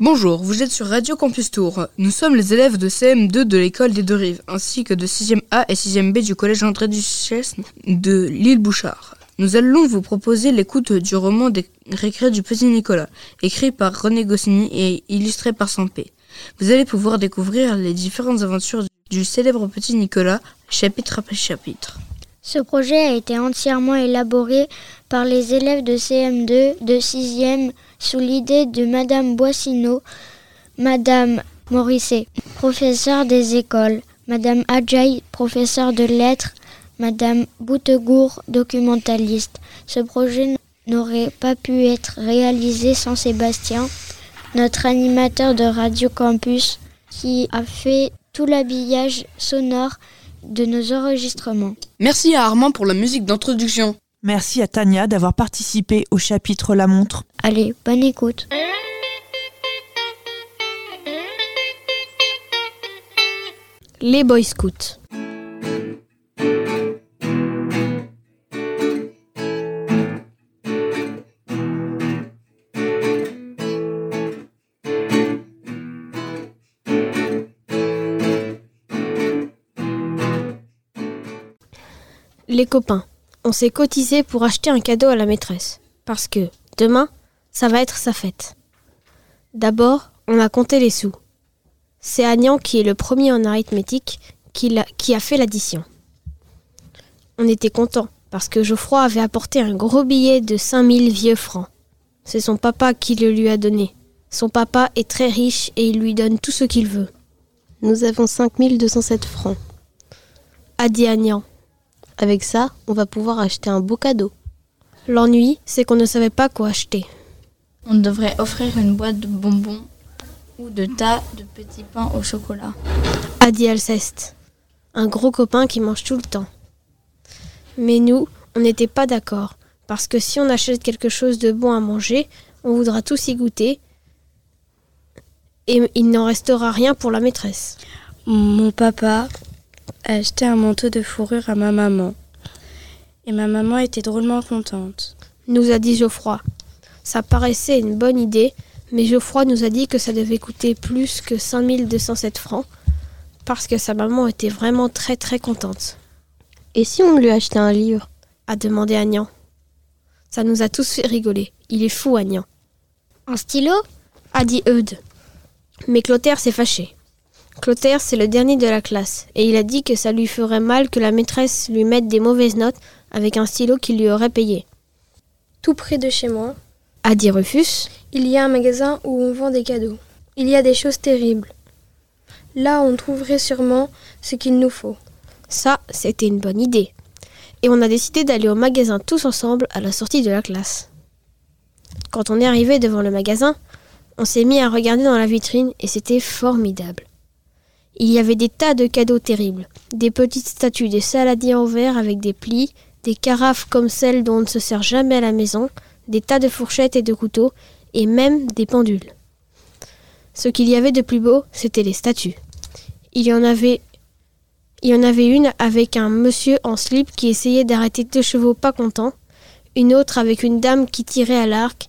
Bonjour, vous êtes sur Radio Campus Tour. Nous sommes les élèves de CM2 de l'école des Deux-Rives, ainsi que de 6e A et 6e B du collège André Duchesne de l'île Bouchard. Nous allons vous proposer l'écoute du roman des récrés du petit Nicolas, écrit par René Goscinny et illustré par Sampé. Vous allez pouvoir découvrir les différentes aventures du célèbre petit Nicolas, chapitre après chapitre. Ce projet a été entièrement élaboré par les élèves de CM2 de 6e sous l'idée de Madame Boissineau, Madame Morisset, professeure des écoles, Madame Adjaï, professeure de lettres, Madame Boutegour, documentaliste. Ce projet n'aurait pas pu être réalisé sans Sébastien, notre animateur de Radio Campus, qui a fait tout l'habillage sonore de nos enregistrements. Merci à Armand pour la musique d'introduction. Merci à Tania d'avoir participé au chapitre La montre. Allez, bonne écoute. Les Boy Scouts. Les copains, on s'est cotisé pour acheter un cadeau à la maîtresse. Parce que demain, ça va être sa fête. D'abord, on a compté les sous. C'est Agnan qui est le premier en arithmétique qui, a fait l'addition. On était content parce que Geoffroy avait apporté un gros billet de 5000 vieux francs. C'est son papa qui le lui a donné. Son papa est très riche et il lui donne tout ce qu'il veut. Nous avons 5207 francs. A dit Agnan. Avec ça, on va pouvoir acheter un beau cadeau. L'ennui, c'est qu'on ne savait pas quoi acheter. On devrait offrir une boîte de bonbons ou de tas de petits pains au chocolat. a dit Alceste, un gros copain qui mange tout le temps. Mais nous, on n'était pas d'accord, parce que si on achète quelque chose de bon à manger, on voudra tous y goûter, et il n'en restera rien pour la maîtresse. Mon papa acheté un manteau de fourrure à ma maman. Et ma maman était drôlement contente. Nous a dit Geoffroy. Ça paraissait une bonne idée, mais Geoffroy nous a dit que ça devait coûter plus que 5207 francs, parce que sa maman était vraiment très très contente. Et si on lui achetait un livre? A demandé Agnan. Ça nous a tous fait rigoler. Il est fou, Agnan. Un stylo? A dit Eudes. Mais Clotaire s'est fâché. Clotaire, c'est le dernier de la classe, et il a dit que ça lui ferait mal que la maîtresse lui mette des mauvaises notes avec un stylo qu'il lui aurait payé. Tout près de chez moi, A dit Rufus. il y a un magasin où on vend des cadeaux. Il y a des choses terribles. Là, on trouverait sûrement ce qu'il nous faut. Ça, c'était une bonne idée. Et on a décidé d'aller au magasin tous ensemble à la sortie de la classe. Quand on est arrivé devant le magasin, on s'est mis à regarder dans la vitrine et c'était formidable. Il y avait des tas de cadeaux terribles, des petites statues des saladiers en verre avec des plis, des carafes comme celles dont on ne se sert jamais à la maison, des tas de fourchettes et de couteaux, et même des pendules. Ce qu'il y avait de plus beau, c'était les statues. Il y en avait il y en avait une avec un monsieur en slip qui essayait d'arrêter deux chevaux pas contents, une autre avec une dame qui tirait à l'arc,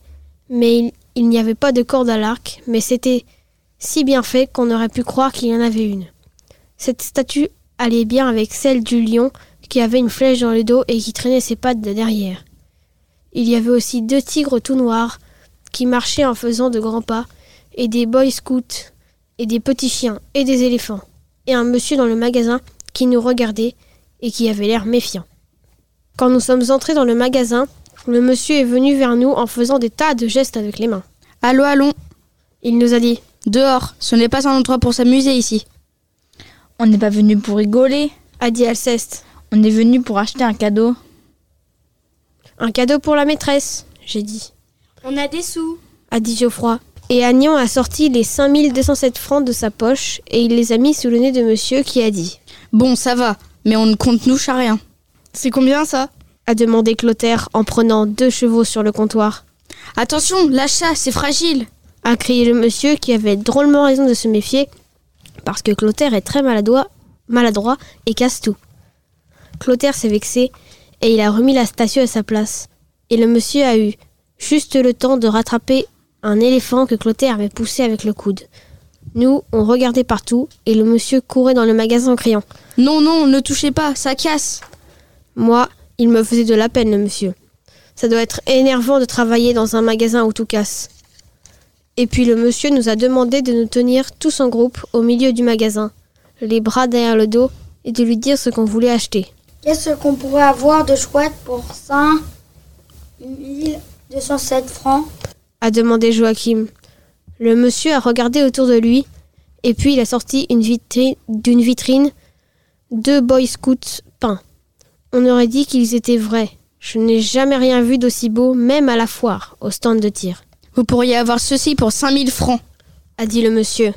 mais il, il n'y avait pas de corde à l'arc, mais c'était si bien fait qu'on aurait pu croire qu'il y en avait une. Cette statue allait bien avec celle du lion qui avait une flèche dans le dos et qui traînait ses pattes de derrière. Il y avait aussi deux tigres tout noirs qui marchaient en faisant de grands pas, et des boy scouts, et des petits chiens, et des éléphants, et un monsieur dans le magasin qui nous regardait et qui avait l'air méfiant. Quand nous sommes entrés dans le magasin, le monsieur est venu vers nous en faisant des tas de gestes avec les mains. Allons, allons. Il nous a dit Dehors, ce n'est pas un endroit pour s'amuser ici. On n'est pas venu pour rigoler, a dit Alceste. on est venu pour acheter un cadeau. Un cadeau pour la maîtresse, j'ai dit, On a des sous. a dit Geoffroy. Et Agnan a sorti les 5207 francs de sa poche et il les a mis sous le nez de monsieur qui a dit Bon, ça va, mais on ne compte nous à rien. C'est combien ça? A demandé Clotaire en prenant deux chevaux sur le comptoir. Attention, l'achat, c'est fragile. A crié le monsieur qui avait drôlement raison de se méfier parce que Clotaire est très maladroit, maladroit et casse tout. Clotaire s'est vexé et il a remis la statue à sa place. Et le monsieur a eu juste le temps de rattraper un éléphant que Clotaire avait poussé avec le coude. Nous, on regardait partout et le monsieur courait dans le magasin en criant Non, non, ne touchez pas, ça casse. Moi, il me faisait de la peine, le monsieur. Ça doit être énervant de travailler dans un magasin où tout casse. Et puis le monsieur nous a demandé de nous tenir tous en groupe au milieu du magasin, les bras derrière le dos, et de lui dire ce qu'on voulait acheter. Qu'est-ce qu'on pourrait avoir de chouette pour 5 207 francs? a demandé Joachim. Le monsieur a regardé autour de lui, et puis il a sorti une vitrine, d'une vitrine deux Boy Scouts peints. On aurait dit qu'ils étaient vrais. Je n'ai jamais rien vu d'aussi beau, même à la foire, au stand de tir. Vous pourriez avoir ceci pour 5000 francs, a dit le monsieur,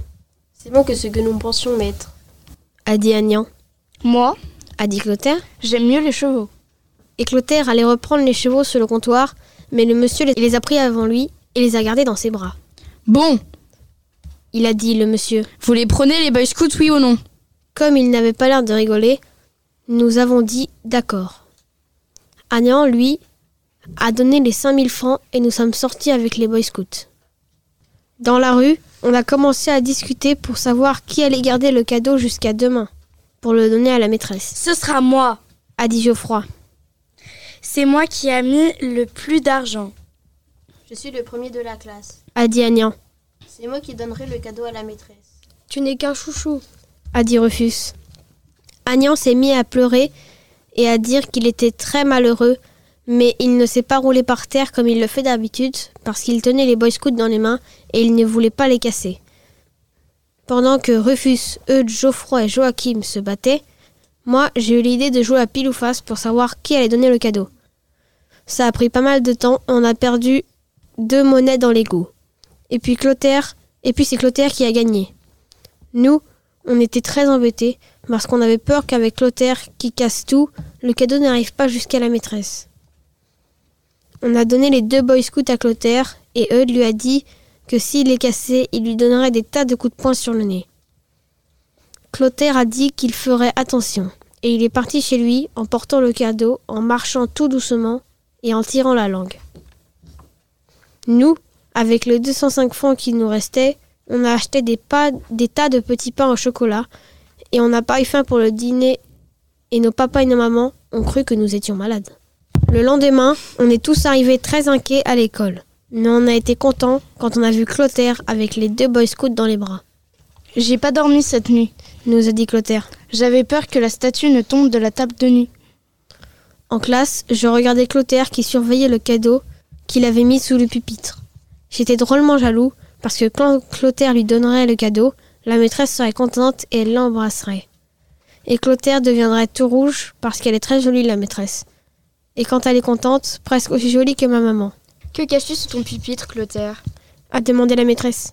C'est bon que ce que nous pensions, maître. a dit Agnan, Moi, a dit Clotaire. j'aime mieux les chevaux. Et Clotaire allait reprendre les chevaux sur le comptoir, mais le monsieur les- a pris avant lui et les a gardés dans ses bras. Bon, Il a dit, le monsieur. vous les prenez les Boy Scouts, oui ou non? Comme il n'avait pas l'air de rigoler, nous avons dit d'accord. Agnan, lui, a donné les 5000 francs et nous sommes sortis avec les Boy Scouts. Dans la rue, on a commencé à discuter pour savoir qui allait garder le cadeau jusqu'à demain, pour le donner à la maîtresse, Ce sera moi. a dit Geoffroy. C'est moi qui a mis le plus d'argent. Je suis le premier de la classe. A dit Agnan, C'est moi qui donnerai le cadeau à la maîtresse. Tu n'es qu'un chouchou. a dit Rufus. Agnan s'est mis à pleurer et à dire qu'il était très malheureux, mais il ne s'est pas roulé par terre comme il le fait d'habitude, parce qu'il tenait les Boy Scouts dans les mains et il ne voulait pas les casser. Pendant que Rufus, Eudes, Geoffroy et Joachim se battaient, moi j'ai eu l'idée de jouer à pile ou face pour savoir qui allait donner le cadeau. Ça a pris pas mal de temps on a perdu deux monnaies dans l'égout. Et puis Clotaire, et puis c'est Clotaire qui a gagné. Nous, on était très embêtés parce qu'on avait peur qu'avec Clotaire qui casse tout, le cadeau n'arrive pas jusqu'à la maîtresse. On a donné les deux Boy Scouts à Clotaire et Eudes lui a dit que s'il les cassait, il lui donnerait des tas de coups de poing sur le nez. Clotaire a dit qu'il ferait attention et il est parti chez lui en portant le cadeau, en marchant tout doucement et en tirant la langue. Nous, avec les 205 francs qui nous restaient, on a acheté des, des tas de petits pains au chocolat et on n'a pas eu faim pour le dîner et nos papas et nos mamans ont cru que nous étions malades. Le lendemain, on est tous arrivés très inquiets à l'école. Mais on a été contents quand on a vu Clotaire avec les deux Boy Scouts dans les bras. J'ai pas dormi cette nuit. Nous a dit Clotaire. J'avais peur que la statue ne tombe de la table de nuit. En classe, je regardais Clotaire qui surveillait le cadeau qu'il avait mis sous le pupitre. J'étais drôlement jaloux parce que quand Clotaire lui donnerait le cadeau, la maîtresse serait contente et l'embrasserait. Et Clotaire deviendrait tout rouge parce qu'elle est très jolie, la maîtresse. Et quand elle est contente, presque aussi jolie que ma maman, Que caches-tu sous ton pupitre, Clotaire? A demandé la maîtresse.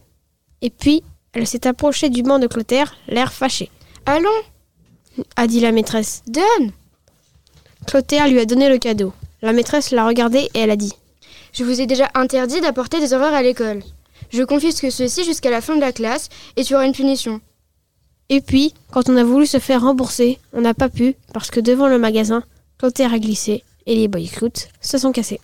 Et puis, elle s'est approchée du banc de Clotaire, l'air fâché, Allons, a dit la maîtresse. donne Clotaire lui a donné le cadeau. La maîtresse l'a regardé et elle a dit Je vous ai déjà interdit d'apporter des horreurs à l'école. Je confisque ceci jusqu'à la fin de la classe et tu auras une punition. Et puis, quand on a voulu se faire rembourser, on n'a pas pu parce que devant le magasin, Clotaire a glissé et les Boy se sont cassés.